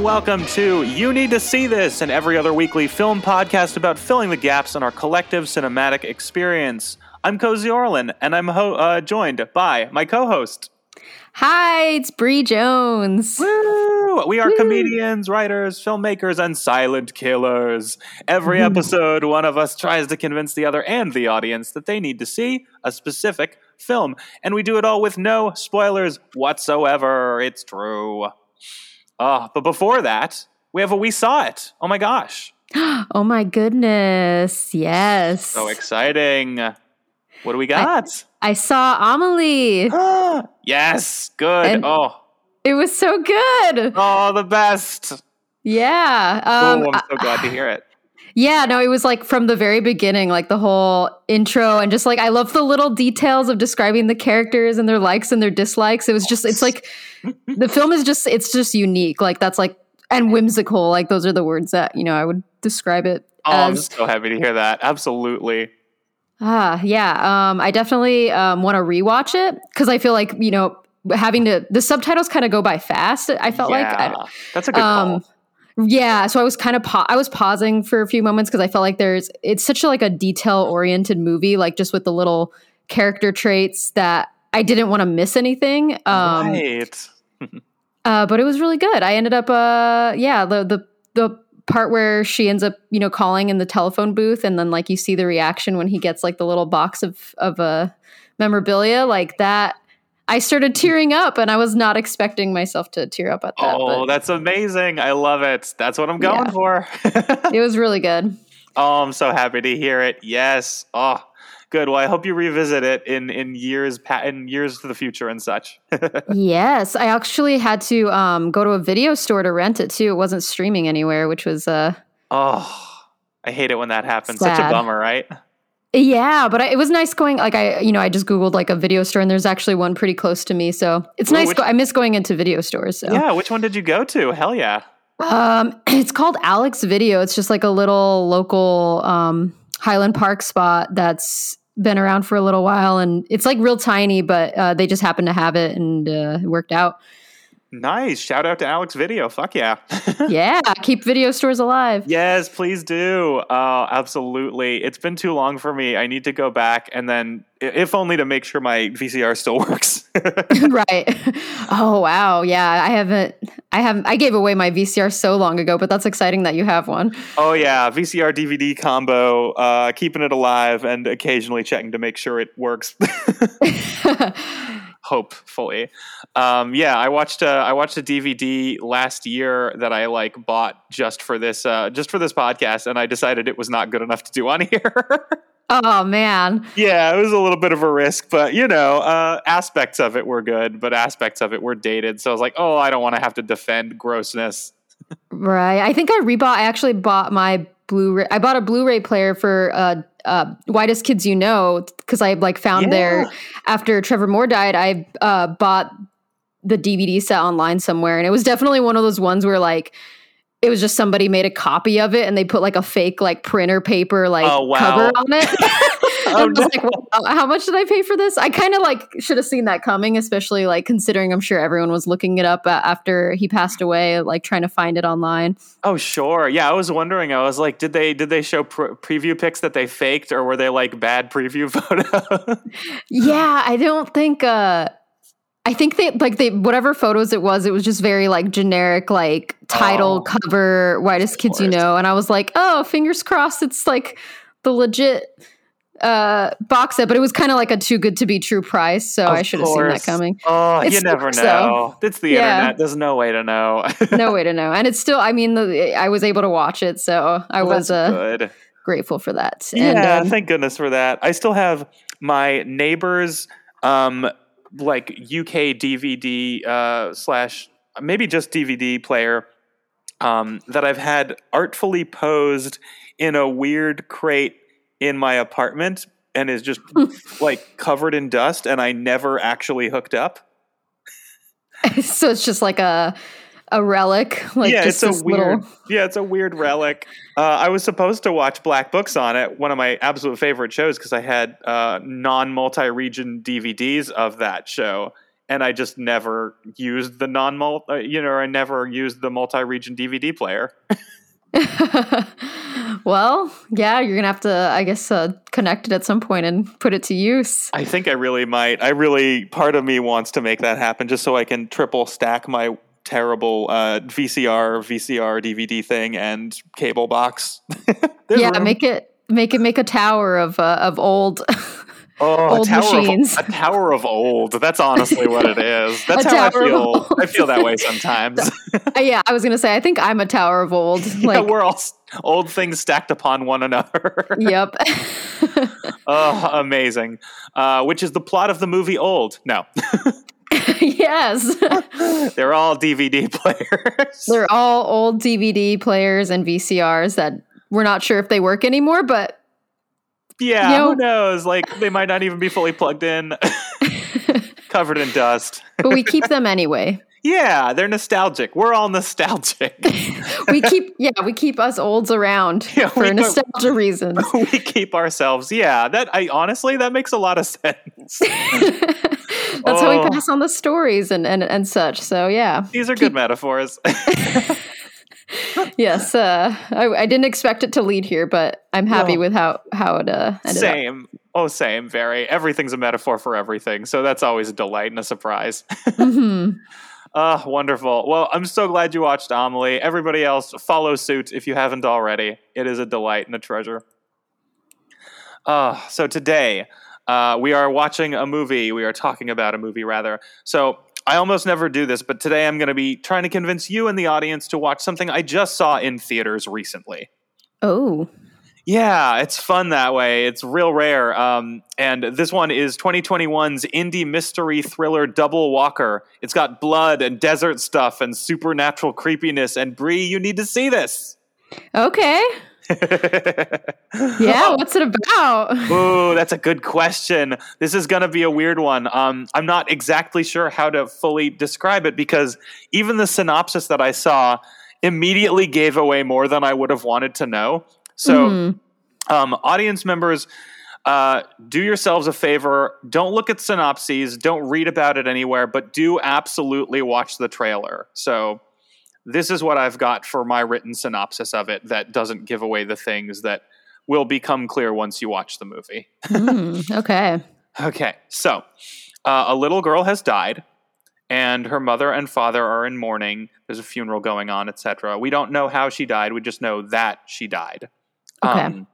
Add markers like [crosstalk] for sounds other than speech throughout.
and welcome to You Need to See This, and every other weekly film podcast about filling the gaps in our collective cinematic experience. I'm Cozi Orlin, and I'm ho- uh, joined by my co-host. Hi, it's Bri Jones. Woo! We are comedians, writers, filmmakers, and silent killers. Every episode, one of us tries to convince the other and the audience that they need to see a specific film, and we do it all with no spoilers whatsoever. It's true. Ah, but before that, we have a we saw it. Oh my gosh, [gasps] Oh my goodness. Yes. so exciting! What do we got? I saw Amelie. [gasps] yes, good. And- oh, It was so good. oh, the best. Yeah. Oh, Um, I'm so glad to hear it. Yeah, no, it was like from the very beginning, like the whole intro and just like I love the little details of describing the characters and their likes and their dislikes. It was just it's like [laughs] the film is just it's just unique. Like that's like and whimsical. Like those are the words that, you know, I would describe it Oh, I'm so happy to hear that. Absolutely. Ah, yeah. Um, I definitely um, want to rewatch it because I feel like you know having to the subtitles kind of go by fast. I felt like, I, that's a good call. Yeah. So I was kind of pa- I was pausing for a few moments because I felt like there's it's such a, like a detail oriented movie, like just with the little character traits that I didn't want to miss anything. Um, right. [laughs] uh, but it was really good. I ended up, uh, yeah, the the the part where she ends up, you know, calling in the telephone booth, and then like you see the reaction when he gets like the little box of of uh, memorabilia, like that. I started tearing up, and I was not expecting myself to tear up at that. Oh, but that's amazing. I love it. That's what I'm going Yeah. for. it was really good. [laughs] oh, I'm so happy to hear it. Yes. Oh, good. Well, I hope you revisit it in in years in years to the future and such. [laughs] yes, I actually had to um, go to a video store to rent it too. It wasn't streaming anywhere, which was uh, oh, I hate it when that happens. Such a bummer, right? Yeah, but I, it was nice going. Like I, you know, I just googled like a video store, and there's actually one pretty close to me. So it's Ooh, nice. which- Go, I miss going into video stores. So Yeah. Which one did you go to? Hell yeah. um, [clears throat] it's called Alex Video. It's just like a little local um, Highland Park spot that's been around for a little while, and it's like real tiny, but uh, they just happen to have it, and uh, it worked out. Nice. Shout out to Alex Video. Fuck yeah. [laughs] yeah, keep video stores alive. Yes, please do. Uh, absolutely. It's been too long for me. I need to go back and then, if only to make sure my VCR still [laughs] works. [laughs] right. Oh wow. Yeah, I haven't. I haven't. I gave away my VCR so long ago, but that's exciting that you have one. oh, yeah. VCR DVD combo, uh, keeping it alive and occasionally checking to make sure it works. Hopefully. Um, yeah, I watched a, I watched a DVD last year that I like bought just for this uh, just for this podcast, and I decided it was not good enough to do on [laughs] here. oh man. Yeah, it was a little bit of a risk, but you know, uh, aspects of it were good, but aspects of it were dated. So I was like, oh, I don't want to have to defend grossness. Right. I think I rebought. I actually bought my Blu-ray. I bought a Blu-ray player for uh, uh, Whitest Kids You Know because I like found Yeah. there after Trevor Moore died. I uh, bought the DVD set online somewhere, and it was definitely one of those ones where like it was just somebody made a copy of it and they put like a fake like printer paper like Oh, wow. cover on it. [laughs] [laughs] Oh, I was like, wow, how much did I pay for this? I kind of like should have seen that coming, especially like considering I'm sure everyone was looking it up uh, after he passed away, like trying to find it online. Oh, sure. Yeah, I was wondering. I was like, did they did they show pr- preview pics that they faked, or were they like bad preview [laughs] photos? Yeah, I don't think uh I think they like they whatever photos it was, it was just very like generic, like title, Oh. cover, whitest kids you know. And I was like, oh, fingers crossed it's like the legit uh box set, but it was kind of like a too good to be true price, so Of I should have seen that coming. Oh, It you never know. It's the Yeah. internet. There's no way to know. [laughs] no way to know. And it's still I mean the, I was able to watch it, so I Well, was uh, good. grateful for that. Yeah, and um, thank goodness for that. I still have my neighbor's um like UK DVD uh slash maybe just DVD player um that I've had artfully posed in a weird crate in my apartment and is just [laughs] like covered in dust and I never actually hooked up. [laughs] so it's just like a a relic, like yeah, it's a weird. little Yeah, it's a weird relic. Uh, I was supposed to watch Black Books on it, one of my absolute favorite shows, because I had uh, non multi-region DVDs of that show, and I just never used the non multi, uh, you know, I never used the multi region DVD player. [laughs] [laughs] well, yeah, you're gonna have to, I guess, uh, connect it at some point and put it to use. I think I really might. I really, part of me wants to make that happen just so I can triple stack my terrible uh, VCR, VCR, DVD thing and cable box. [laughs] yeah, room. make it, make it, make a tower of uh, of old. [laughs] Oh, old a tower machines. Of, a tower of old. That's honestly what it is. [laughs] That's how I feel. I feel that way [laughs] sometimes. Uh, yeah, I was gonna say. I think I'm a tower of old. [laughs] Like, yeah, we're all old things stacked upon one another. yep. oh, amazing. Uh, which is the plot of the movie Old? No. yes. They're all DVD players. They're all old DVD players and VCRs that we're not sure if they work anymore, but yeah, you know, who knows? Like they might not even be fully plugged in, [laughs] covered in dust. but we keep them anyway. Yeah, they're nostalgic. We're all nostalgic. [laughs] we keep yeah, we keep us olds around yeah, for nostalgia reasons. [laughs] We keep ourselves. Yeah, that I honestly that makes a lot of sense. That's oh. how we oh. pass on the stories and, and and such. So yeah. These are keep- good metaphors [laughs] [laughs] yes, uh, I, I, didn't expect it to lead here, but I'm happy with how how it uh, ended Same. Up. Oh, same. Very. Everything's a metaphor for everything, so that's always a delight and a surprise. [laughs] mm-hmm. Uh, wonderful. Well, I'm so glad you watched Amelie. Everybody else, follow suit if you haven't already. It is a delight and a treasure. Uh, so today, uh, we are watching a movie. We are talking about a movie, rather. So I almost never do this, but today I'm going to be trying to convince you and the audience to watch something I just saw in theaters recently. Oh. Yeah, it's fun that way. It's real rare. Um, and this one is 2021's indie mystery thriller Double Walker. It's got blood and desert stuff and supernatural creepiness. And Bri, you need to see this. Okay. [laughs] yeah, what's it about? Ooh, that's a good question. This is going to be a weird one. Um, I'm not exactly sure how to fully describe it because even the synopsis that I saw immediately gave away more than I would have wanted to know. So, mm. um, audience members, uh, do yourselves a favor. Don't look at synopses. Don't read about it anywhere, but do absolutely watch the trailer. So, this is what I've got for my written synopsis of it that doesn't give away the things that will become clear once you watch the movie. mm, okay. [laughs] Okay. So, uh, a little girl has died and her mother and father are in mourning. There's a funeral going on, etc. We don't know how she died. We just know that she died. Okay. Um,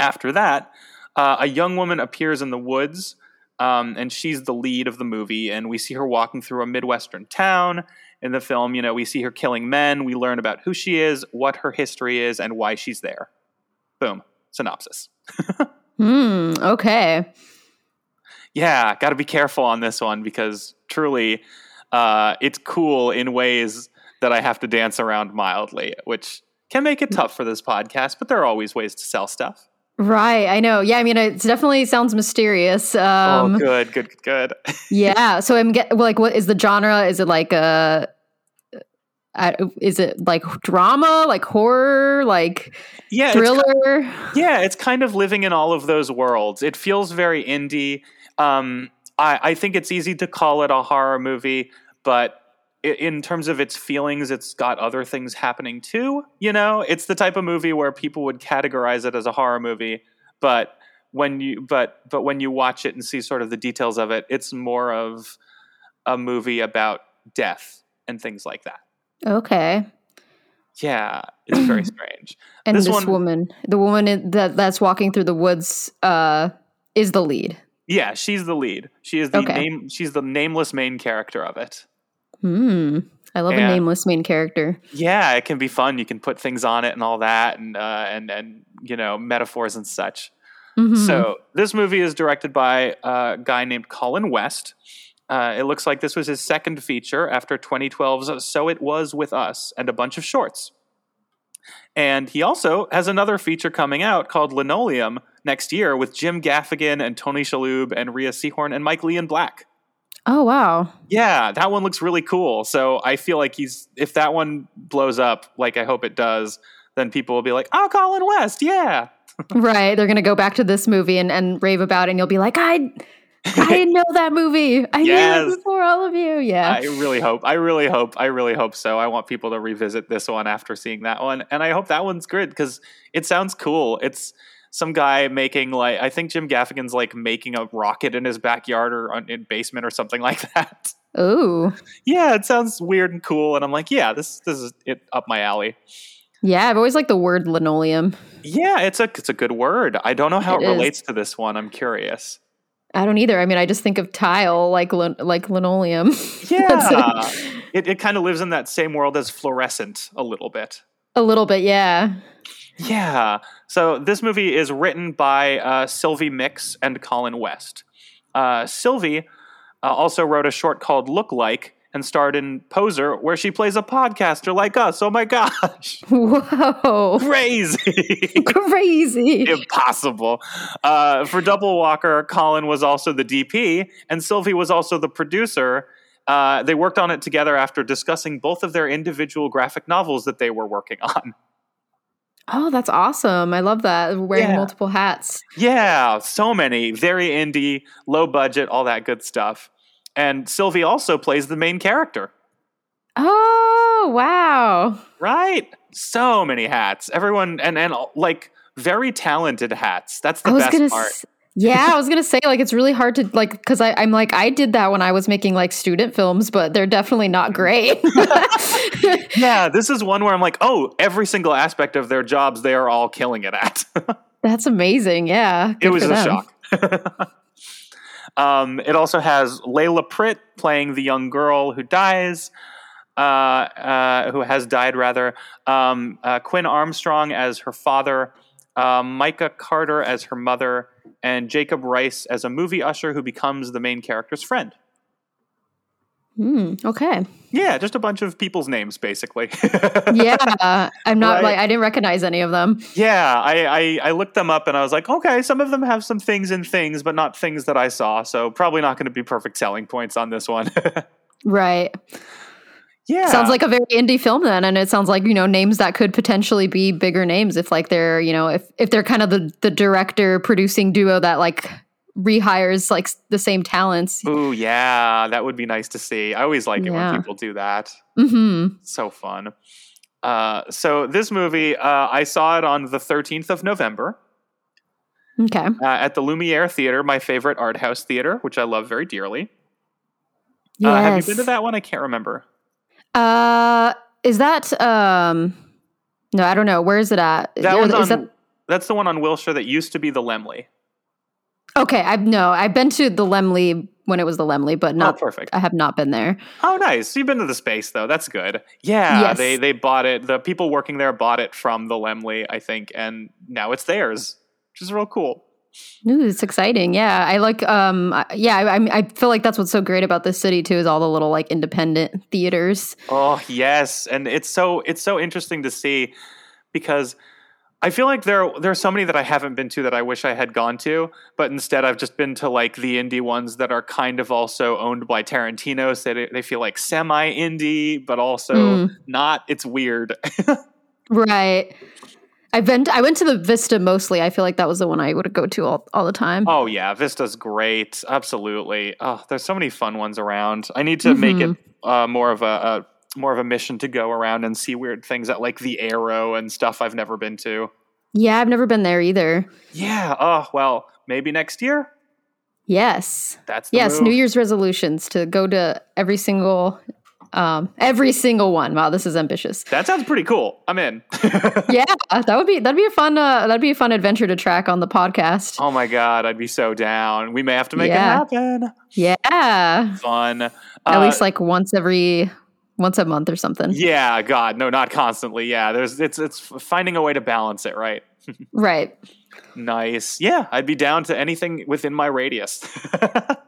after that, uh, a young woman appears in the woods, um, and she's the lead of the movie. And we see her walking through a midwestern town, in the film. You know, we see her killing men. We learn about who she is, what her history is, and why she's there. Boom. Synopsis. [laughs] Hmm. Okay. Yeah, got to be careful on this one because truly, uh, it's cool in ways that I have to dance around mildly, which can make it tough for this podcast. But there are always ways to sell stuff. Right, I know. Yeah, I mean, it definitely sounds mysterious. Um, oh, good, good, good. [laughs] yeah. So I'm get like, what is the genre? Is it like a? Uh, is it like drama, like horror, like yeah, thriller? It's, yeah, it's kind of living in all of those worlds. It feels very indie. Um, I, I think it's easy to call it a horror movie, but in terms of its feelings, it's got other things happening too. You know, it's the type of movie where people would categorize it as a horror movie, but when you but but when you watch it and see sort of the details of it, it's more of a movie about death and things like that. Okay. Yeah, it's very [clears throat] strange. and this, this one, woman, the woman that that's walking through the woods, uh, is the lead. Yeah, she's the lead. She is the okay. name. She's the nameless main character of it. Hmm. I love and, a nameless main character. Yeah, it can be fun. You can put things on it and all that, and uh, and and you know metaphors and such. Mm-hmm. So this movie is directed by a guy named Colin West. Uh, it looks like this was his second feature after 2012's So It Was With Us and a bunch of shorts. And he also has another feature coming out called Linoleum next year with Jim Gaffigan and Tony Shalhoub and Rhea Seehorn and Michael Ian Black. Oh wow. Yeah, that one looks really cool. So I feel like he's if that one blows up, like I hope it does, then people will be like, "Oh, Colin West, yeah." [laughs] right. They're gonna go back to this movie and, and rave about it, and you'll be like, "I, I know that movie. I Yes. knew it before all of you. Yeah. I really hope. I really hope. I really hope so. I want people to revisit this one after seeing that one, and I hope that one's good because it sounds cool. It's some guy making like I think Jim Gaffigan's like making a rocket in his backyard or on, in basement or something [laughs] like that. Ooh. yeah, it sounds weird and cool, and I'm like, yeah, this this is it up my alley. Yeah, I've always liked the word linoleum. Yeah, it's a it's a good word. I don't know how it, It relates to this one. I'm curious. I don't either. I mean, I just think of tile like lin- like linoleum. [laughs] Yeah, it it kind of lives in that same world as fluorescent a little bit. A little bit, yeah. Yeah. So this movie is written by uh, Sylvie Mix and Colin West. Uh, Sylvie uh, also wrote a short called Look Like and starred in Poser, where she plays a podcaster like us. Oh my gosh. [laughs] Whoa. Crazy. [laughs] Crazy. Impossible. Uh, for Double Walker, Colin was also the DP, and Sylvie was also the producer. Uh, they worked on it together after discussing both of their individual graphic novels that they were working on. Oh, that's awesome. I love that. Wearing Yeah. multiple hats. Yeah, so many. Very indie, low budget, all that good stuff. And Sylvie also plays the main character, Oh, wow. right? So many hats. Everyone, and, and like very talented hats. That's the best part. s- Yeah, I was gonna say like it's really hard to like because I'm like I did that when I was making like student films, but they're definitely not great. [laughs] [laughs] yeah, this is one where I'm like, oh, every single aspect of their jobs, they are all killing it at. [laughs] That's amazing. Yeah, it was a shock. um, it also has Layla Pritt playing the young girl who dies, uh, uh, who has died rather. Um, uh, Quinn Armstrong as her father, uh, Micah Carter as her mother, and Jacob Rice as a movie usher who becomes the main character's friend. Hmm, okay. Yeah, just a bunch of people's names, basically. [laughs] Yeah, I'm not Right. like I didn't recognize any of them. Yeah, I, I I looked them up and I was like, okay, some of them have some things in things, but not things that I saw. So probably not going to be perfect selling points on this one. [laughs] Right. Yeah, Sounds like a very indie film then, and it sounds like you know names that could potentially be bigger names if like they're you know if if they're kind of the the director producing duo that like rehires like the same talents. Ooh, yeah, that would be nice to see. I always like it Yeah. when people do that. hmm So fun. Uh, so this movie, uh, I saw it on the 13th of November Okay. uh, at the Lumiere Theater, my favorite art house theater, which I love very dearly. Yes. Uh, have you been to that one? I can't remember. Uh, is that um? No, I don't know. Where is it at? That Or one's is on. that That's the one on Wilshire that used to be the Laemmle. okay? I've no. I've been to the Laemmle when it was the Laemmle, but oh, not. perfect. I have not been there. Oh, nice. You've been to the space though. That's good. Yeah, Yes. they they bought it. The people working there bought it from the Laemmle, I think, and now it's theirs, which is real cool. Ooh, it's exciting. Yeah, I like. Um, yeah, I, I feel like that's what's so great about this city too is all the little like independent theaters. Oh yes, and it's so it's so interesting to see because I feel like there there are so many that I haven't been to that I wish I had gone to, but instead I've just been to like the indie ones that are kind of also owned by Tarantino, so they, they feel like semi indie, but also Mm. not. It's weird. [laughs] Right. I've been. I went to the Vista mostly. I feel like that was the one I would go to all, all the time. oh yeah, Vista's great, absolutely. Oh, there's so many fun ones around. I need to make it uh, more of a, a more of a mission to go around and see weird things at like the Aero and stuff I've never been to. Yeah, I've never been there either. Yeah. Oh well, maybe next year. Yes. That's the Yes, move. New Year's resolutions to go to every single um every single one. Wow, this is ambitious. That sounds pretty cool. I'm in. [laughs] Yeah, that would be that'd be a fun uh that'd be a fun adventure to track on the podcast. oh my god, I'd be so down. We may have to make Yeah. it happen. Yeah. Fun. At Uh, least like once every once a month or something. yeah, God, no, not constantly. Yeah, there's it's it's finding a way to balance it, right? [laughs] Right. Nice. Yeah, I'd be down to anything within my radius. [laughs]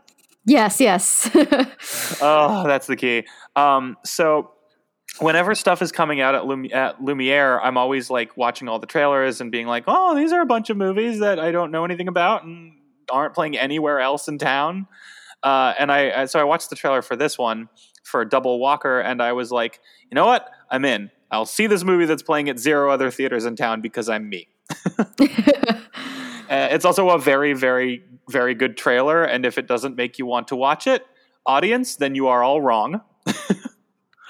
Yes, yes. [laughs] oh, that's the key. Um, so whenever stuff is coming out at, Lumi- at Lumiere, I'm always like watching all the trailers and being like, "Oh, these are a bunch of movies that I don't know anything about and aren't playing anywhere else in town." Uh, and I, I so I watched the trailer for this one for Double Walker, and I was like, "You know what? I'm in. I'll see this movie that's playing at zero other theaters in town because I'm me." [laughs] [laughs] Uh, it's also a very, very, very good trailer. And if it doesn't make you want to watch it, audience, then you are all wrong. [laughs]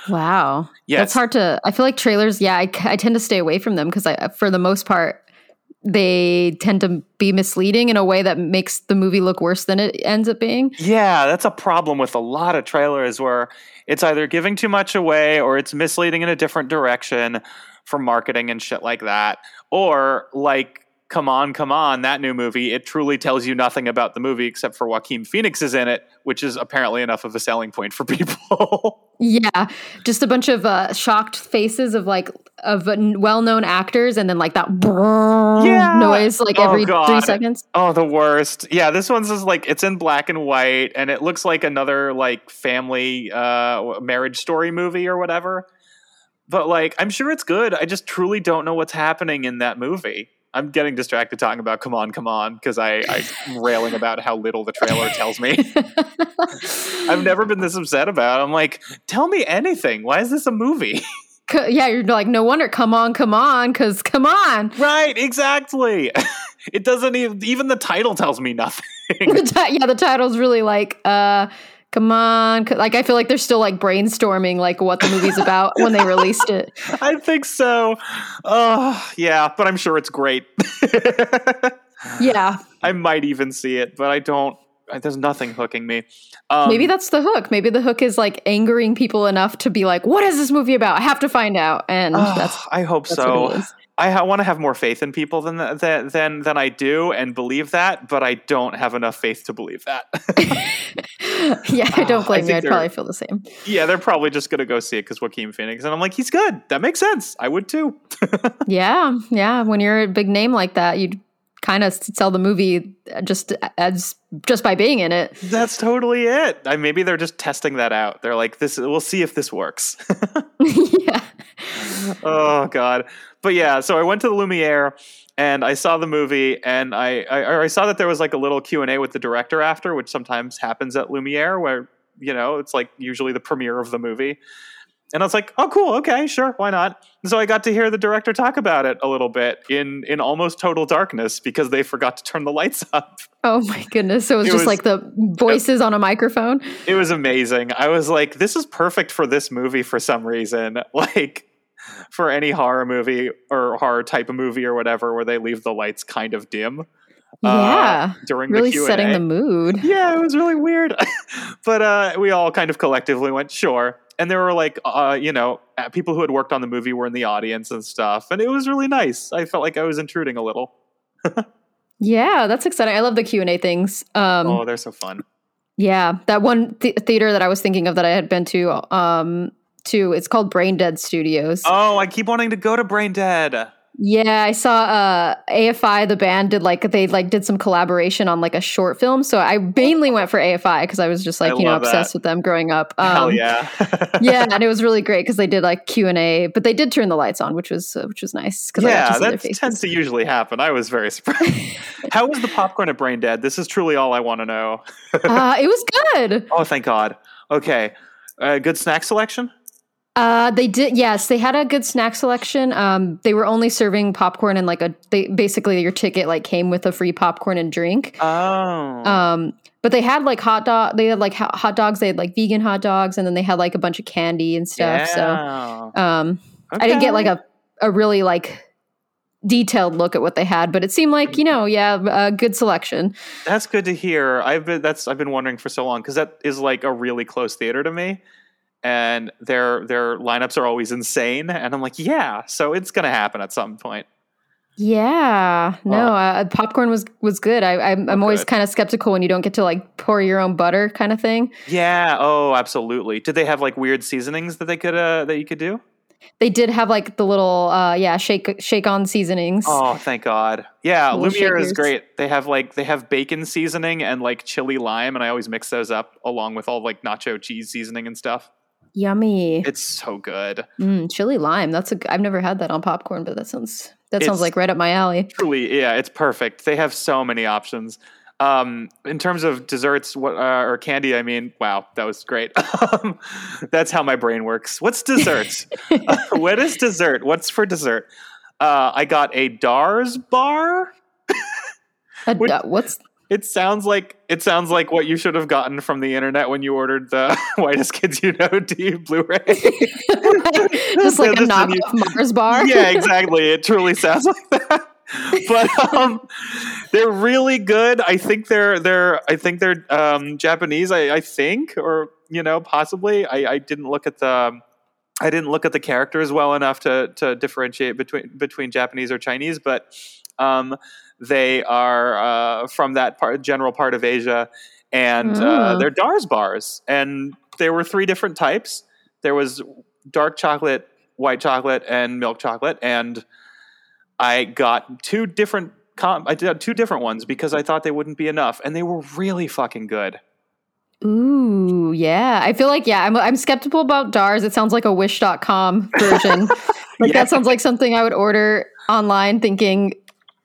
Wow. Yes. That's hard to. I feel like trailers. Yeah, I, I tend to stay away from them because I, for the most part, they tend to be misleading in a way that makes the movie look worse than it ends up being. Yeah, that's a problem with a lot of trailers where it's either giving too much away or it's misleading in a different direction for marketing and shit like that. Or like Come On, Come On, that new movie, it truly tells you nothing about the movie except for Joaquin Phoenix is in it, which is apparently enough of a selling point for [laughs] people. Yeah, just a bunch of uh, shocked faces of like of well-known actors, and then like that Yeah. noise like Oh, every three seconds. oh, the worst. Yeah, this one's is like it's in black and white and it looks like another like family uh marriage story movie or whatever. But like I'm sure it's good. I just truly don't know what's happening in that movie. I'm getting distracted talking about come on, come on, because I, I'm railing about how little the trailer tells me. [laughs] I've never been this upset about. it. I'm like, tell me anything. Why is this a movie? Yeah, you're like, no wonder. Come on, come on, because come on. right, exactly. [laughs] It doesn't even even the title tells me nothing. The ti- yeah, the title's really like, uh, come on. Like, I feel like they're still like brainstorming like what the movie's about when they released it. [laughs] I think so. Oh, yeah, but I'm sure it's great. [laughs] Yeah, I might even see it, but I don't. There's nothing hooking me. Um, maybe that's the hook. Maybe the hook is like angering people enough to be like, what is this movie about? I have to find out. And oh, that's I hope that's so. What it is. I ha- want to have more faith in people than th- than than than I do, and believe that. But I don't have enough faith to believe that. [laughs] yeah, I don't [laughs] blame you. think I'd probably feel the same. yeah, they're probably just gonna go see it because Joaquin Phoenix, and I'm like, he's good. That makes sense. I would too. [laughs] Yeah, yeah. When you're a big name like that, you'd kind of sell the movie just as just by being in it. That's totally it. I, maybe they're just testing that out. They're like, this. We'll see if this works. [laughs] oh god. But yeah so i went to the lumiere and i saw the movie and I, I i saw that there was like a little q&a with the director after which sometimes happens at lumiere where you know it's like usually the premiere of the movie. And i was like oh cool okay sure why not? And so i got to hear the director talk about it a little bit in in almost total darkness because they forgot to turn the lights [laughs] up. Oh my goodness. So it was It just was- like the voices on a microphone. it was amazing. I was like this is perfect for this movie for some reason. [laughs] Like [laughs] for any horror movie or horror type of movie or whatever where they leave the lights kind of dim uh, Yeah. during Really the Q&A. setting the mood. [laughs] yeah it was really weird [laughs] but uh, we all kind of collectively went sure and there were like uh, you know uh, people who had worked on the movie were in the audience and stuff and it was really nice i felt like i was intruding a little Yeah, that's exciting. I love the Q&A things. Um oh they're so fun yeah, that one th- theater that I was thinking of that I had been to um to it's called Brain Dead Studios. oh i keep wanting to go to brain dead Yeah, I saw uh AFI the band did like they like did some collaboration on like a short film. So I mainly went for AFI because I was just like, I you know, love that. obsessed with them growing up. [laughs] Um, hell yeah [laughs] yeah, and it was really great because they did like Q and A, but they did turn the lights on, which was uh, which was nice got yeah, to see their that tends to usually happen. I was very surprised. [laughs] How was the popcorn at Brain Dead? This is truly all I want to know. uh, it was good. Oh, thank God. Okay, uh, good snack selection. Uh, they did. Yes, they had a good snack selection. Um, they were only serving popcorn and like a. They basically your ticket like came with a free popcorn and drink. Oh, Um, but they had like hot dog. They had like ho- hot dogs. They had like vegan hot dogs, and then they had like a bunch of candy and stuff. So, yeah. um, I didn't get like a a really like detailed look at what they had, but it seemed like you know, yeah, a good selection. That's good to hear. I've been that's I've been wondering for so long because that is like a really close theater to me, and their their lineups are always insane. And I'm like, yeah, so it's gonna happen at some point. Yeah, no, Oh. uh, popcorn was was good. I, I'm, I'm Oh, always kind of skeptical when you don't get to like pour your own butter, kind of thing. Yeah. Oh, absolutely. Did they have like weird seasonings that they could uh that you could do? They did have like the little, uh, yeah, shake shake on seasonings. Oh, thank God. Yeah, Little Lumiere is great. They have like they have bacon seasoning and like chili lime, and I always mix those up along with all like nacho cheese seasoning and stuff. Yummy, It's so good. mm, chili lime. That's a. I've never had that on popcorn, but that sounds that sounds like right up my alley. Truly, yeah, it's perfect. They have so many options. Um, in terms of desserts, what uh, or candy? I mean, wow, that was great. [laughs] Um, That's how my brain works. What's dessert? [laughs] [laughs] what is dessert? What's for dessert? Uh, I got a Dars bar. A what's It sounds like it sounds like what you should have gotten from the internet when you ordered the [laughs] whitest kids you know D Blu-ray. [laughs] just like a knockoff Mars bar? [laughs] yeah, exactly. It truly sounds like that. But um, they're really good. I think they're they're I think they're um, Japanese. I, I think, or you know, possibly. I, I didn't look at the I didn't look at the characters well enough to to differentiate between between Japanese or Chinese, but um, they are uh, from that part, general part of Asia, and uh, Mm. they're Dars bars, and there were three different types. There was dark chocolate, white chocolate, and milk chocolate, and I got two different. Com- I did two different ones because I thought they wouldn't be enough, and they were really fucking good. Ooh, yeah. I feel like, yeah, I'm, I'm skeptical about DARS. It sounds like a wish.com version. [laughs] like, Yeah. that sounds like something I would order online thinking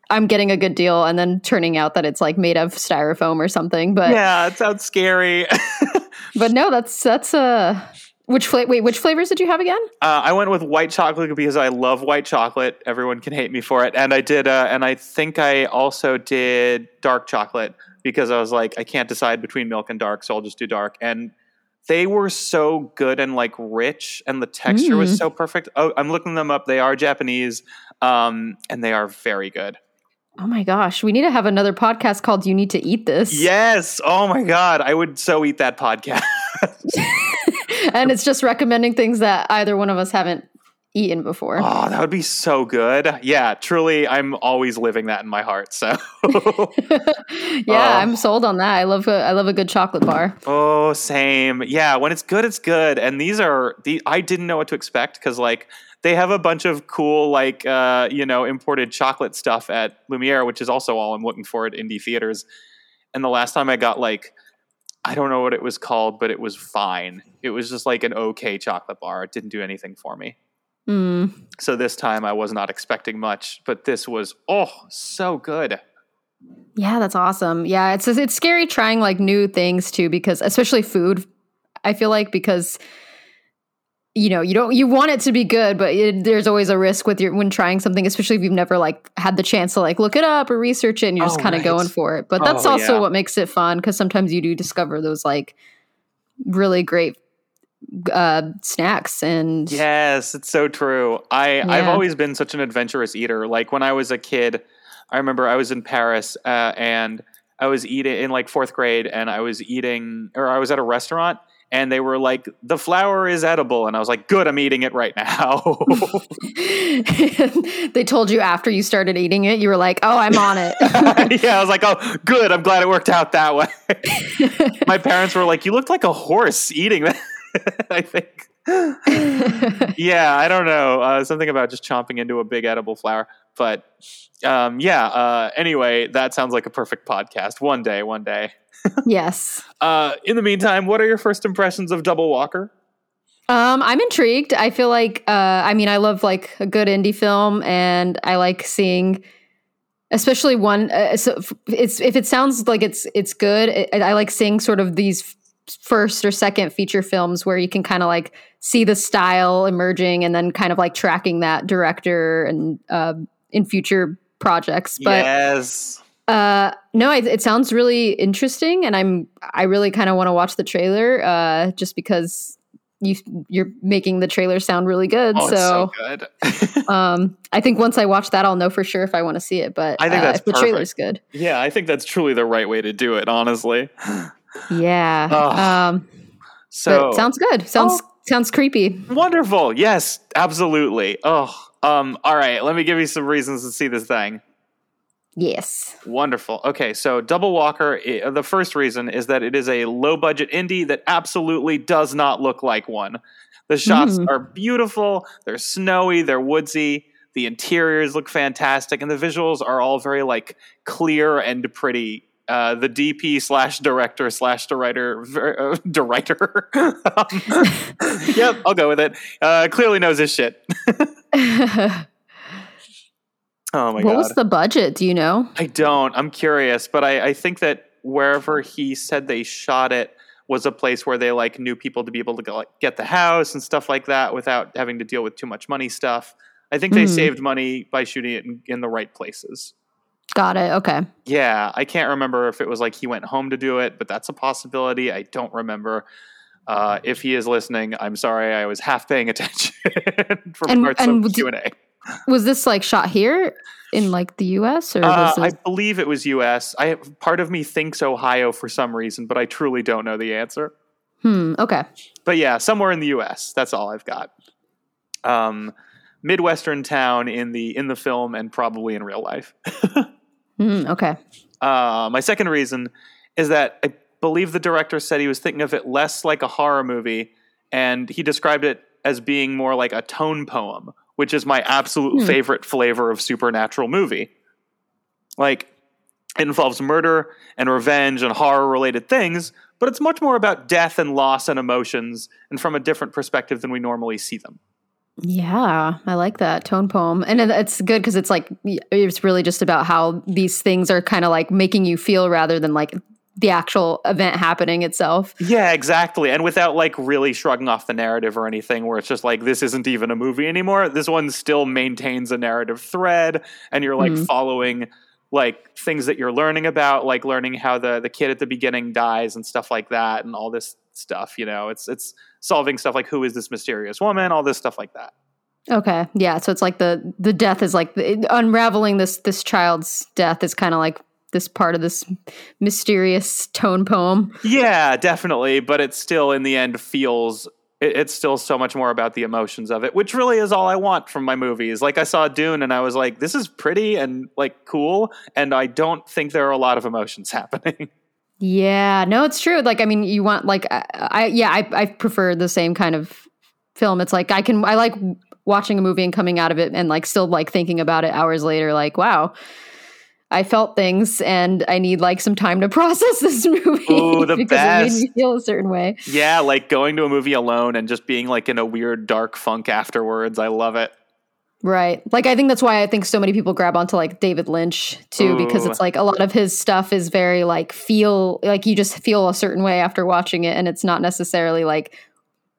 I'm getting a good deal and then turning out that it's like made of styrofoam or something. But, yeah, it sounds scary. [laughs] but no, that's, that's, uh, which flavor, wait, which flavors did you have again? Uh, I went with white chocolate because I love white chocolate. Everyone can hate me for it, and I did. Uh, and I think I also did dark chocolate because I was like, I can't decide between milk and dark, so I'll just do dark. And they were so good and like rich, and the texture was Mm. so perfect. Oh, I'm looking them up. They are Japanese, um, and they are very good. Oh my gosh. We need to have another podcast called You Need to Eat This. Yes. Oh my god, I would so eat that podcast. [laughs] and it's just recommending things that either one of us haven't eaten before. oh, that would be so good. Yeah, truly, I'm always living that in my heart. So. [laughs] yeah, Oh. I'm sold on that. I love a, I love a good chocolate bar. Oh, same. Yeah, when it's good, it's good. And these are the I didn't know what to expect because like they have a bunch of cool like uh, you know imported chocolate stuff at Lumiere, which is also all I'm looking for at indie theaters. And the last time I got like I don't know what it was called, but it was fine. It was just like an okay chocolate bar. It didn't do anything for me. Mm. So this time I was not expecting much, but this was oh so good. Yeah, that's awesome. Yeah, it's it's scary trying like new things too because especially food. I feel like because you know you don't you want it to be good, but it, there's always a risk with your when trying something, especially if you've never like had the chance to like look it up or research it, and you're just Oh, kind of right. going for it. But that's Oh, also yeah. what makes it fun because sometimes you do discover those like really great uh snacks and Yes, it's so true. I I've always been such an adventurous eater. Like when I was a kid, I remember I was in Paris uh, and I was eating in like fourth grade, and I was eating, or I was at a restaurant, and they were like, "The flour is edible," and I was like, "Good, I'm eating it right now." [laughs] [laughs] they told you after you started eating it, you were like, "Oh, I'm on it." [laughs] yeah, I was like, "Oh, good, I'm glad it worked out that way." My parents were like, "You looked like a horse eating that." I think. yeah, I don't know. Uh, something about just chomping into a big edible flower. But um, yeah, uh, anyway, that sounds like a perfect podcast. One day, one day. [laughs] yes. Uh, in the meantime, what are your first impressions of Double Walker? Um, I'm intrigued. I feel like, uh, I mean, I love like a good indie film, and I like seeing, especially one. Uh, so it's if it sounds like it's it's good. It, I like seeing sort of these first or second feature films where you can kind of like see the style emerging, and then kind of like tracking that director and uh, in future projects. But yes. uh, no, it, it sounds really interesting, and I'm I really kind of want to watch the trailer, uh, just because you you're making the trailer sound really good. Oh, so so, good. [laughs] um, I think once I watch that, I'll know for sure if I want to see it. But I think uh, that's if the trailer's good. yeah, I think that's truly the right way to do it, honestly. [sighs] Yeah, Oh, um, So sounds good. Sounds Oh. sounds creepy. wonderful. Yes, absolutely. Oh, um, all right. Let me give you some reasons to see this thing. Yes. Wonderful. Okay, so Double Walker, the first reason is that it is a low budget indie that absolutely does not look like one. The shots Mm. are beautiful, they're snowy, they're woodsy, the interiors look fantastic, and the visuals are all very like clear and pretty. Uh, the DP slash director slash director uh, [laughs] director. um, yep, I'll go with it. Uh, clearly knows his shit. [laughs] Oh my god. was the budget? Do you know? I don't. I'm curious, but I, I think that wherever he said they shot it was a place where they like knew people to be able to go, like, get the house and stuff like that without having to deal with too much money stuff. I think they Hmm. saved money by shooting it in, in the right places. Got it. Okay. Yeah, I can't remember if it was like he went home to do it, but that's a possibility. I don't remember. Uh, if he is listening, I'm sorry. I was half paying [laughs] attention for And- parts and of Q and A. Was this like shot here in like the U.S. or Uh, was I believe it was U.S. I part of me thinks Ohio for some reason, but I truly don't know the answer. hmm. Okay. But yeah, somewhere in the U.S. That's all I've got. Um, Midwestern town in the in the film and probably in real life. [laughs] Hmm. Okay. Uh, my second reason is that I believe the director said he was thinking of it less like a horror movie, and he described it as being more like a tone poem, which is my absolute Hmm. favorite flavor of supernatural movie. Like, it involves murder and revenge and horror related things, but it's much more about death and loss and emotions, and from a different perspective than we normally see them. Yeah, I like that tone poem, and it's good because it's like it's really just about how these things are kind of like making you feel rather than like the actual event happening itself. Yeah, exactly. And without like really shrugging off the narrative or anything, where it's just like, this isn't even a movie anymore. This one still maintains a narrative thread, and you're like Mhm. following like things that you're learning about, like learning how the the kid at the beginning dies and stuff like that, and all this stuff. You know, it's it's solving stuff like who is this mysterious woman, all this stuff like that. Okay, yeah. So it's like the the death is like the, unraveling this this child's death is kind of like this part of this mysterious tone poem. Yeah, definitely. But it still, in the end, feels it, it's still so much more about the emotions of it, which really is all I want from my movies. Like I saw Dune, and I was like, this is pretty and like cool, and I don't think there are a lot of emotions [laughs] happening. Yeah, no, it's true. Like, I mean, you want like, I, I yeah, I, I prefer the same kind of film. It's like I can, I like watching a movie and coming out of it and like still like thinking about it hours later. Like, wow, I felt things and I need like some time to [laughs] process this movie Ooh, the [laughs] because it made me feel a certain way. yeah, like going to a movie alone and just being like in a weird dark funk afterwards. I love it. Right. Like I think that's why I think so many people grab onto like David Lynch too because it's like a lot of his stuff is very like feel like you just feel a certain way after watching it and it's not necessarily like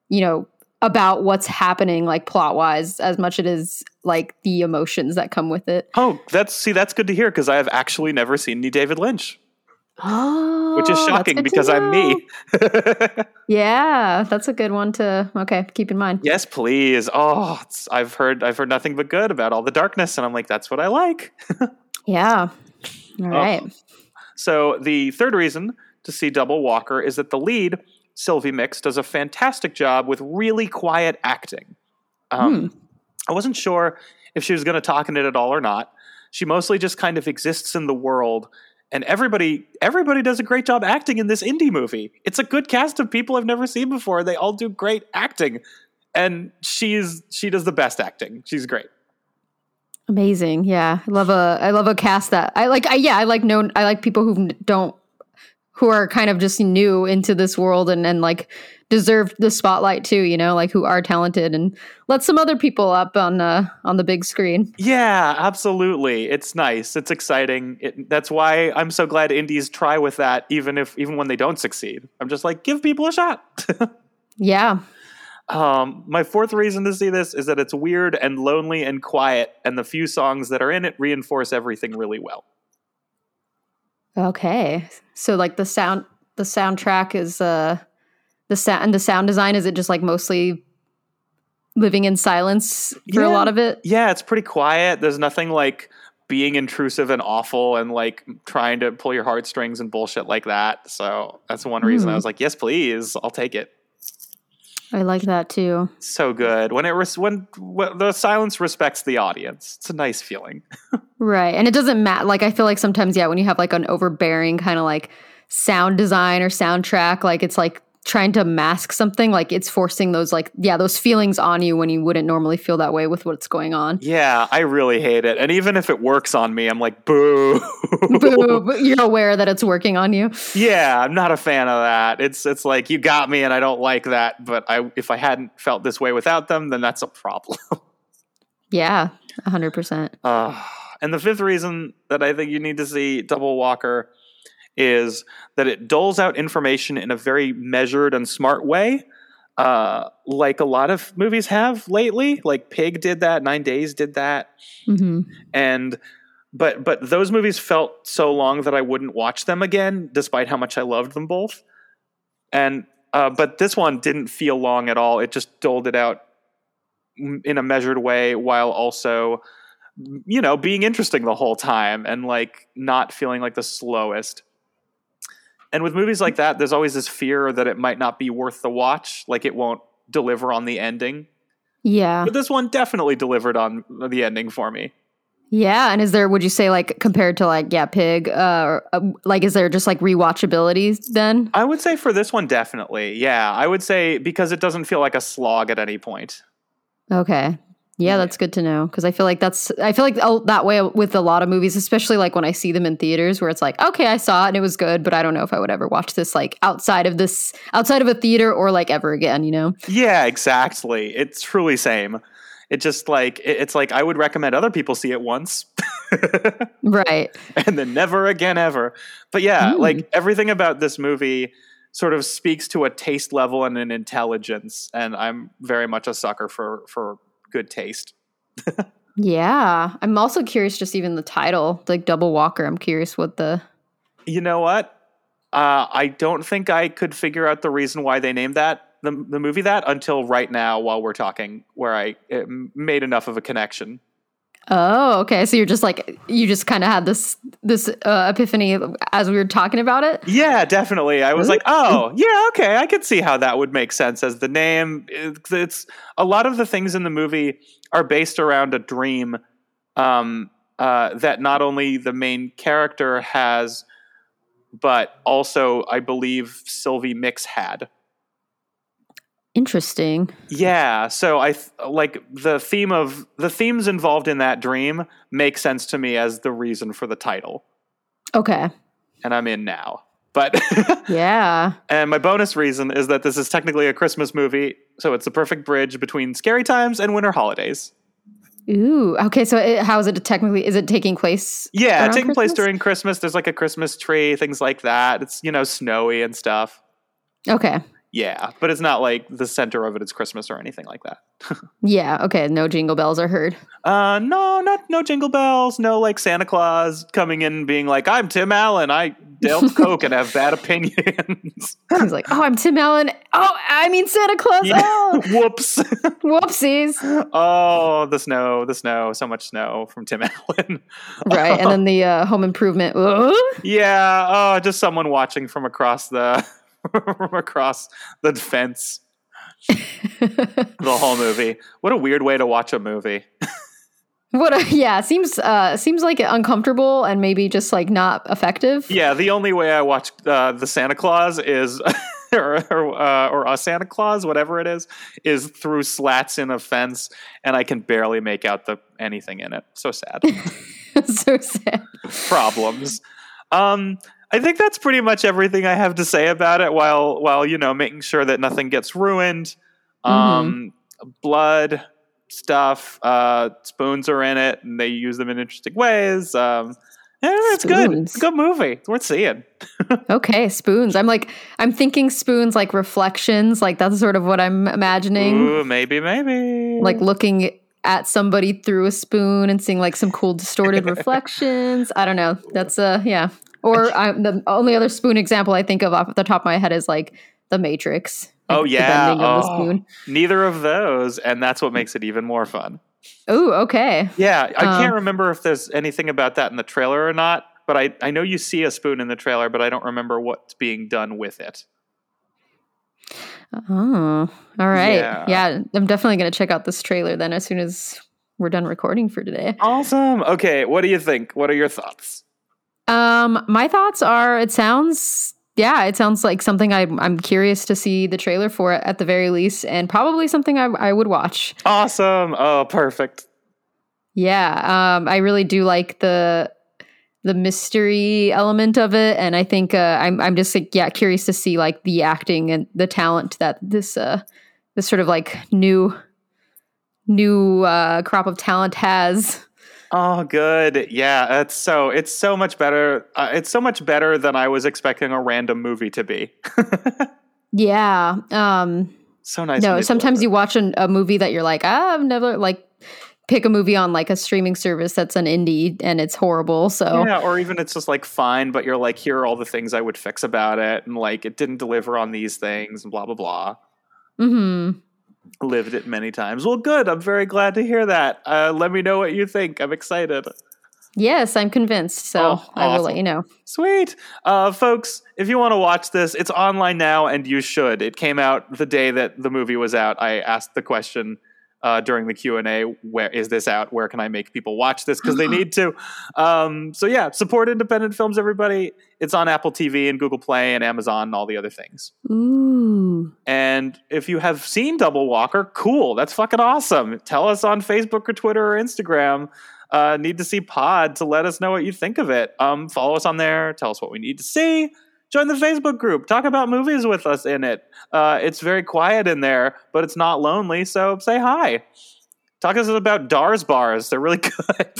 you know about what's happening like plot wise as much as it is like the emotions that come with it. Oh, that's see, that's good to hear because I have actually never seen any David Lynch, Oh, [gasps] which is shocking because I'm me. [laughs] Yeah, that's a good one to okay, keep in mind. yes, please. Oh, it's, I've heard I've heard nothing but good about all the darkness, and I'm like, that's what I like. [laughs] Yeah. Oh. All right. So the third reason to see Double Walker is that the lead, Sylvie Mix, does a fantastic job with really quiet acting. Um, I wasn't sure if she was going to talk in it at all or not. She mostly just kind of exists in the world, and everybody everybody does a great job acting in this indie movie. It's a good cast of people I've never seen before. They all do great acting, and she's she does the best acting. She's great. Amazing. Yeah. I love a I love a cast that I like I yeah, I like known I like people who don't who are kind of just new into this world and and like deserve the spotlight too, you know, like who are talented and let some other people up on uh on the big screen. Yeah, absolutely. It's nice. It's exciting. It, that's why I'm so glad indies try with that, even if even when they don't succeed. I'm just like, give people a shot. [laughs] Yeah. um, my fourth reason to see this is that it's weird and lonely and quiet, and the few songs that are in it reinforce everything really well. Okay. So like the sound the soundtrack is uh the sound and the sound design is it just like mostly living in silence for a lot of it? Yeah, it's pretty quiet. There's nothing like being intrusive and awful and like trying to pull your heartstrings and bullshit like that. So that's one reason I Hmm. was like, yes, please, I'll take it. I like that too. so good when it res- when, when the silence respects the audience it's a nice feeling [laughs] Right. And it doesn't matter. Like, I feel like sometimes, yeah, when you have like an overbearing kind of like sound design or soundtrack, like it's like trying to mask something, like it's forcing those, like, yeah, those feelings on you when you wouldn't normally feel that way with what's going on. yeah i really hate it and even if it works on me i'm like [laughs] boo Boo, you're aware that it's working on you. yeah i'm not a fan of that it's it's like you got me and i don't like that but i if i hadn't felt this way without them then that's a problem [laughs] Yeah, 100%. Uh, and the fifth reason that I think you need to see Double Walker is that it doles out information in a very measured and smart way, uh, like a lot of movies have lately. Like Pig did that, Nine Days did that, hmm and but but those movies felt so long that I wouldn't watch them again, despite how much I loved them both. And uh, but this one didn't feel long at all. It just doled it out in a measured way while also you know being interesting the whole time and like not feeling like the slowest and with movies like that there's always this fear that it might not be worth the watch like it won't deliver on the ending Yeah. but this one definitely delivered on the ending for me Yeah. And is there, would you say, like, compared to, like, yeah, Pig, uh, uh, like, is there just, like, rewatchability then? i would say for this one definitely yeah i would say because it doesn't feel like a slog at any point Okay. Yeah, that's good to know because I feel like that's I feel like oh, that way with a lot of movies, especially like when I see them in theaters, where it's like, okay, I saw it and it was good, but I don't know if I would ever watch this like outside of this outside of a theater or like ever again. You know? yeah exactly it's truly same it just like it- it's like i would recommend other people see it once [laughs] Right. and then never again ever. But yeah, Mm. like everything about this movie sort of speaks to a taste level and an intelligence, and I'm very much a sucker for for good taste. Yeah. I'm also curious, just even the title, like Double Walker. I'm curious what the. You know what? Uh, I don't think I could figure out the reason why they named that the the movie that until right now while we're talking, where I made enough of a connection. Oh, okay. So you're just like you just kind of had this this uh, epiphany as we were talking about it. Yeah, definitely. I was like, oh, yeah, okay, I could see how that would make sense as the name. It's, it's a lot of the things in the movie are based around a dream um, uh, that not only the main character has, but also I believe Sylvie Mix had. Interesting. Yeah, so I th- like the theme of the themes involved in that dream make sense to me as the reason for the title, Okay. and I'm in now. But [laughs] Yeah. And my bonus reason is that this is technically a Christmas movie, so it's the perfect bridge between scary times and winter holidays. Ooh. Okay. So it, how is it technically? Is it taking place? Yeah, taking place during Christmas. There's like a Christmas tree, things like that. It's, you know, snowy and stuff. Okay. Yeah, but it's not like the center of it is Christmas or anything like that. [laughs] Yeah. Okay. No jingle bells are heard. Uh, no, not no jingle bells, no like Santa Claus coming in and being like, "I'm Tim Allen, I dealt [laughs] coke and have bad opinions." [laughs] He's like, oh, I'm Tim Allen. Oh, I mean Santa Claus. Yeah. Oh, Whoops. whoopsies. oh, the snow, the snow, so much snow from Tim Allen. Right. And then the uh, home improvement. Ooh. Yeah, oh, just someone watching from across the from [laughs] across the fence. [laughs] The whole movie. What a weird way to watch a movie. what? A, yeah. Seems uh seems like uncomfortable and maybe just like not effective. Yeah, the only way I watch uh, the Santa Claus is, [laughs] or or, uh, or a Santa Claus, whatever it is, is through slats in a fence, and I can barely make out the anything in it. So sad. so sad. Problems. Um, I think that's pretty much everything I have to say about it. While while you know making sure that nothing gets ruined. Um, blood stuff. Uh, spoons are in it, and they use them in interesting ways. Um, yeah, it's good. It's a good movie. It's worth seeing. [laughs] Okay, spoons. I'm like, I'm thinking spoons like reflections. Like that's sort of what I'm imagining. Ooh, maybe, maybe. Like looking at somebody through a spoon and seeing like some cool distorted [laughs] reflections. I don't know. That's uh, yeah. Or I, the only other spoon example I think of off the top of my head is like The Matrix. oh Like, the yeah. bending of the Oh, spoon. neither of those, and that's what makes it even more fun. Oh, okay. Yeah, I Um, can't remember if there's anything about that in the trailer or not, but I, I know you see a spoon in the trailer, but I don't remember what's being done with it. Oh, all right. Yeah. Yeah, I'm definitely gonna check out this trailer then as soon as we're done recording for today. Awesome. Okay, what do you think? What are your thoughts? Um, my thoughts are it sounds yeah, it sounds like something I, I'm curious to see the trailer for at the very least, and probably something I, I would watch. Awesome. Oh, perfect. Yeah, um, I really do like the the mystery element of it, and I think uh, I'm I'm just like yeah curious to see like the acting and the talent that this uh this sort of like new new uh, crop of talent has. Oh, good. Yeah, it's so it's so much better. Uh, it's so much better than I was expecting a random movie to be. [laughs] Yeah. Um, so nice. no, sometimes you watch an, a movie that you're like, ah, I've never like pick a movie on like a streaming service that's an indie and it's horrible. So Yeah, or even it's just like fine, but you're like, here are all the things I would fix about it, and like it didn't deliver on these things, and blah blah blah. hmm Lived it many times. Well, good. I'm very glad to hear that. Uh, let me know what you think. I'm excited. yes, I'm convinced. So Oh, I will let you know. Sweet. Uh, folks, if you want to watch this, it's online now and you should. It came out the day that the movie was out. I asked the question uh, during the Q&A, where is this out? Where can I make people watch this? Because they need to. Um, so yeah, support independent films, everybody. It's on Apple TV and Google Play and Amazon and all the other things. Ooh. And if you have seen Double Walker, cool. That's fucking awesome. Tell us on Facebook or Twitter or Instagram. Uh, need to see Pod to let us know what you think of it. Um, follow us on there. Tell us what we need to see. Join the Facebook group. Talk about movies with us in it. Uh, it's very quiet in there, but it's not lonely. So say hi. Talk to us about Dars bars. They're really [laughs] good.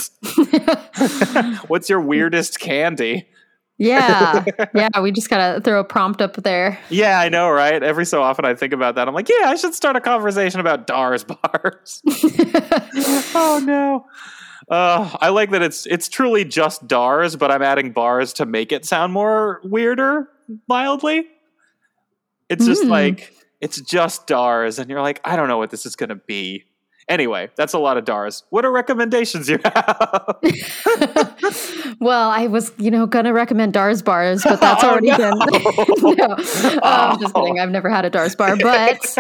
[laughs] What's your weirdest candy? Yeah. [laughs] Yeah. We just got to throw a prompt up there. Yeah, I know, right? Every so often I think about that. I'm like, yeah, I should start a conversation about Dars bars. [laughs] oh no. Uh, I like that it's it's truly just Dars, but I'm adding bars to make it sound more weirder, mildly. It's just Mm. like it's just Dars, and you're like, I don't know what this is gonna be. Anyway, that's a lot of Dars. What are recommendations you have? [laughs] well, I was, you know, gonna recommend Dars bars, but that's Oh, already no. been. [laughs] no, Uh, [laughs] I'm just Oh. kidding. I've never had a Dars bar, but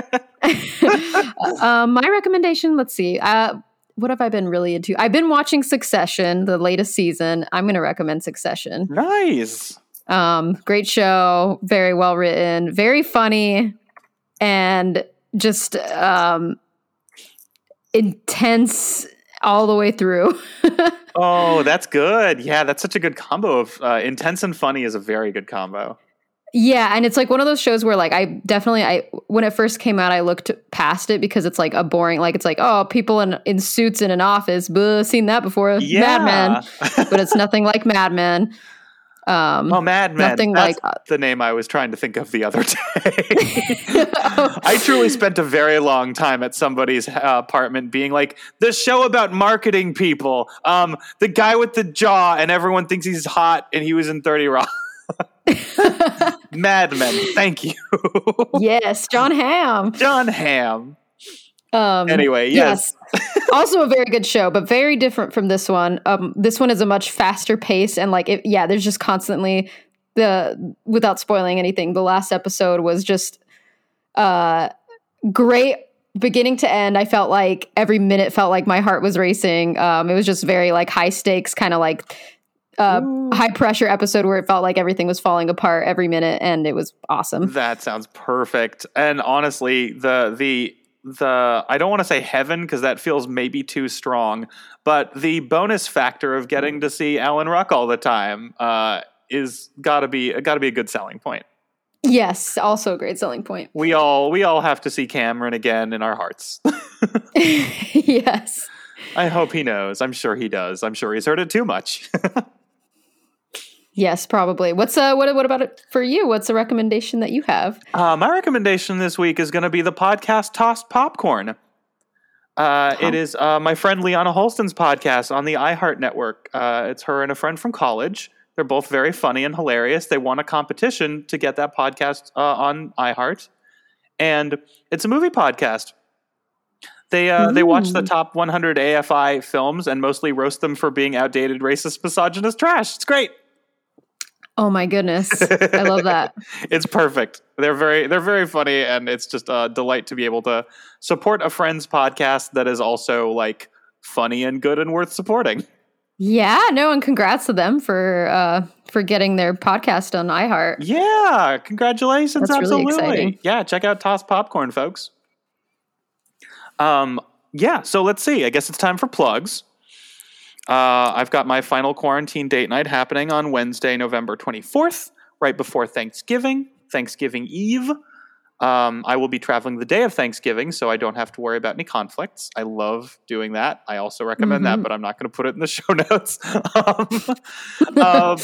um, my recommendation. Let's see. Uh, what have I been really into? I've been watching Succession, the latest season. I'm gonna recommend Succession. nice. Um, great show, very well written, very funny, and just um, intense all the way through. [laughs] Oh, that's good. Yeah, that's such a good combo of uh, intense and funny is a very good combo. Yeah, and it's like one of those shows where like I definitely I when it first came out I looked past it because it's like a boring like it's like oh people in in suits in an office, Buh, seen that before, Yeah. Mad Men, [laughs] but it's nothing like Mad Men. Um, oh, Mad Men. nothing That's like- the name I was trying to think of the other day. [laughs] I truly spent a very long time at somebody's uh, apartment being like, the show about marketing people. Um, the guy with the jaw, and everyone thinks he's hot, and he was in 30 Rock. [laughs] Mad Men. Thank you. yes, John Hamm. John Hamm. Um, Anyway, yes. also a very good show, but very different from this one. Um, this one is a much faster pace, and like, it, yeah, there's just constantly the without spoiling anything. The last episode was just uh, great, beginning to end. I felt like every minute felt like my heart was racing. Um, it was just very like high stakes, kind of like uh, Ooh. high pressure episode where it felt like everything was falling apart every minute, and it was awesome. That sounds perfect. And honestly, the the the I don't want to say heaven because that feels maybe too strong, but the bonus factor of getting to see Alan Ruck all the time uh, is gotta be gotta be a good selling point. Yes, also a great selling point. We all we all have to see Cameron again in our hearts. [laughs] yes. I hope he knows. I'm sure he does. I'm sure he's heard it too much. [laughs] Yes, probably. What's uh what what about it for you? What's a recommendation that you have? Uh, my recommendation this week is going to be the podcast Tossed Popcorn. Uh, it is uh, my friend Liana Holston's podcast on the iHeart Network. Uh, it's her and a friend from college. They're both very funny and hilarious. They won a competition to get that podcast uh, on iHeart, and it's a movie podcast. They uh, they watch the top 100 AFI films and mostly roast them for being outdated, racist, misogynist trash. It's great. Oh my goodness. I love that. [laughs] it's perfect. They're very they're very funny, and it's just a delight to be able to support a friend's podcast that is also like funny and good and worth supporting. Yeah, no, and congrats to them for uh for getting their podcast on iHeart. Yeah, congratulations! That's really absolutely. exciting. Yeah, check out Tossed Popcorn, folks. Um, yeah. So let's see. I guess it's time for plugs. Uh, I've got my final quarantine date night happening on Wednesday, November 24th, right before Thanksgiving, Thanksgiving Eve. Um, I will be traveling the day of Thanksgiving, so I don't have to worry about any conflicts. I love doing that. I also recommend that, Mhm. but I'm not going to put it in the [laughs] show notes. um, um,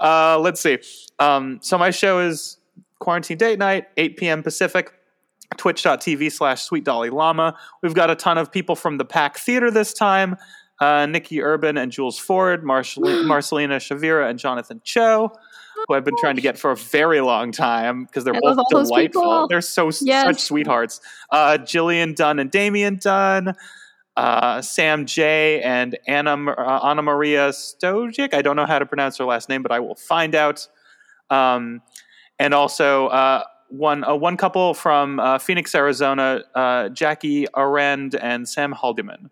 uh, let's see. Um, so my show is Quarantine Date Night, 8 p.m. Pacific. twitch.tv slash sweet dolly llama. We've got a ton of people from the Pack Theater this time. Uh, Nikki Urban and Jules Ford, Marshall, [gasps] Marcelina Shavira and Jonathan Cho, who I've been trying to get for a very long time because they're I both love all those delightful. They're so Yes. such sweethearts. Uh, Jillian Dunn and Damian Dunn, uh, Sam J and Anna uh, Anna Maria Stojic. I don't know how to pronounce her last name, but I will find out. Um, and also uh, one uh, one couple from uh, Phoenix, Arizona, uh, Jackie Arend and Sam Haldeman.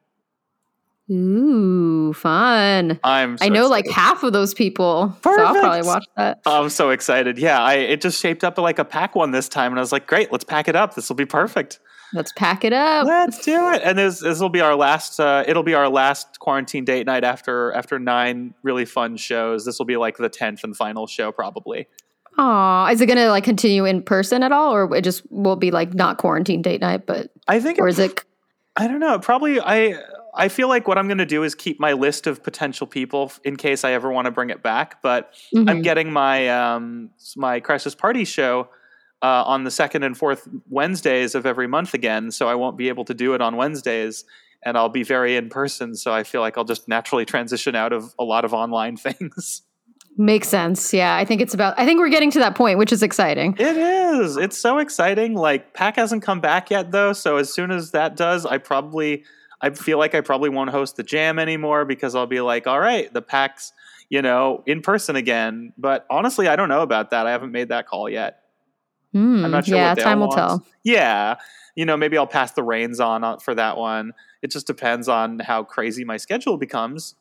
Ooh, fun. I'm so I know like half of those people, so I'll probably watch that. I'm so excited. Yeah, I it just shaped up like a pack one this time, and I was like, great, let's pack it up. This will be perfect. Let's pack it up. Let's do it. And this this will be our last. Uh, it'll be our last quarantine date night after after nine really fun shows. This will be like the tenth and final show probably. Aw, is it gonna like continue in person at all, or it just will be like not quarantine date night, but I think or is it? I don't know. Probably I I feel like what I'm going to do is keep my list of potential people in case I ever want to bring it back. But I'm Mhm. getting my um my crisis party show uh, on the second and fourth Wednesdays of every month again, so I won't be able to do it on Wednesdays, and I'll be very in person. So I feel like I'll just naturally transition out of a lot of online [laughs] things. Makes sense. Yeah, I think it's about. I think we're getting to that point, which is exciting. It is. It's so exciting. Like Pack hasn't come back yet though, so as soon as that does, I probably I feel like I probably won't host the jam anymore because I'll be like, all right, the Pack's, you know, in person again. But honestly, I don't know about that. I haven't made that call yet. Hmm, I'm not sure yeah, time will wants. tell. Yeah. You know, maybe I'll pass the reins on uh, for that one. It just depends on how crazy my schedule becomes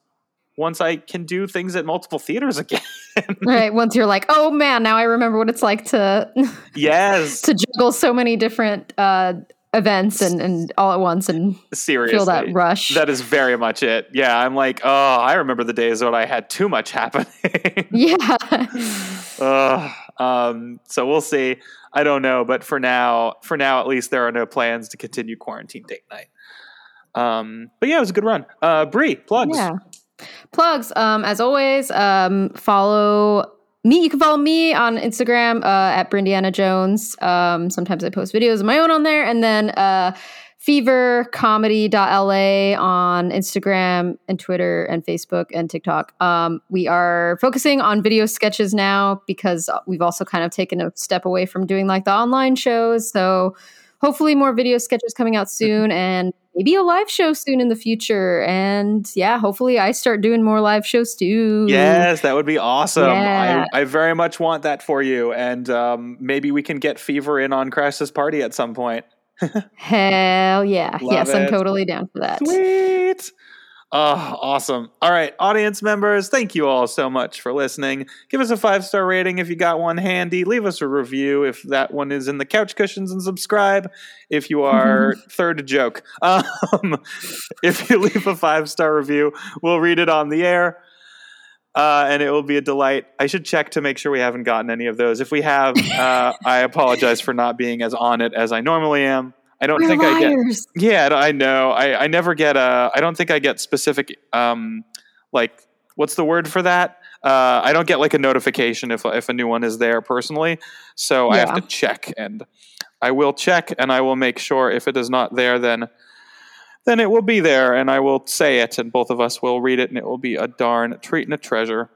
once I can do things at multiple theaters again. [laughs] right. Once you're like, oh man, now I remember what it's like to [laughs] yes. to juggle so many different uh, events and and all at once and Seriously. feel that rush. That is very much it. Yeah, I'm like, oh, I remember the days when I had too much happening. [laughs] yeah. Ugh. um, so we'll see. I don't know, but for now, for now at least, there are no plans to continue quarantine date night. Um, but yeah, it was a good run. Uh, Bri, plugs. Yeah. Plugs. Um, as always, um, follow me. You can follow me on Instagram uh, at Brindiana Jones. Um, sometimes I post videos of my own on there, and then uh, fevercomedy.la on Instagram and Twitter and Facebook and TikTok. Um, we are focusing on video sketches now because we've also kind of taken a step away from doing like the online shows. So hopefully more video sketches coming out soon and maybe a live show soon in the future. And yeah, hopefully I start doing more live shows too. Yes, that would be awesome. Yeah. I, I very much want that for you, and um, maybe we can get Fever in on Crash's party at some point. [laughs] Hell yeah. Love yes, I'm totally down for that. Sweet. Oh, awesome. All right, audience members, thank you all so much for listening. Give us a five star rating if you got one handy. Leave us a review if that one is in the couch cushions and subscribe if you are [laughs] third joke. Um, [laughs] if you leave a five star review, we'll read it on the air. Uh, and it will be a delight. I should check to make sure we haven't gotten any of those. If we have, uh, I apologize for not being as on it as I normally am. I don't We're think I get. Yeah, I know. I, I never get a. I don't think I get specific. Um, like what's the word for that? Uh, I don't get like a notification if if a new one is there personally. So I have to check, and I will check, and I will make sure if it is not there, then then it will be there, and I will say it, and both of us will read it, and it will be a darn treat and a treasure.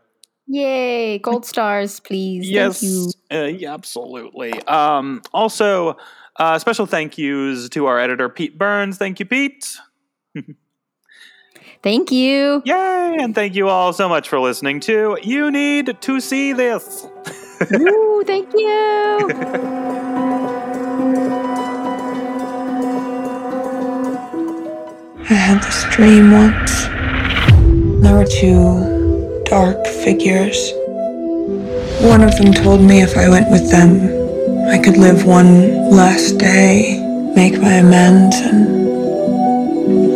Yay. Gold [laughs] stars, please. Yes, Thank you. uh, yeah, absolutely. Um, also, uh, special thank yous to our editor Pete Burns. Thank you, Pete. [laughs] Thank you. Yay! And thank you all so much for listening to You Need to See This. [laughs] Ooh, thank you. [laughs] I had this dream once. There were two dark figures. One of them told me if I went with them, I could live one last day, make my amends, and,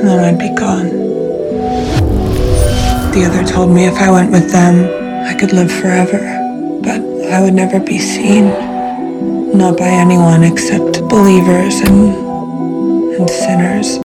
then I'd be gone. The other told me if I went with them, I could live forever, but I would never be seen. Not by anyone except believers and, and sinners.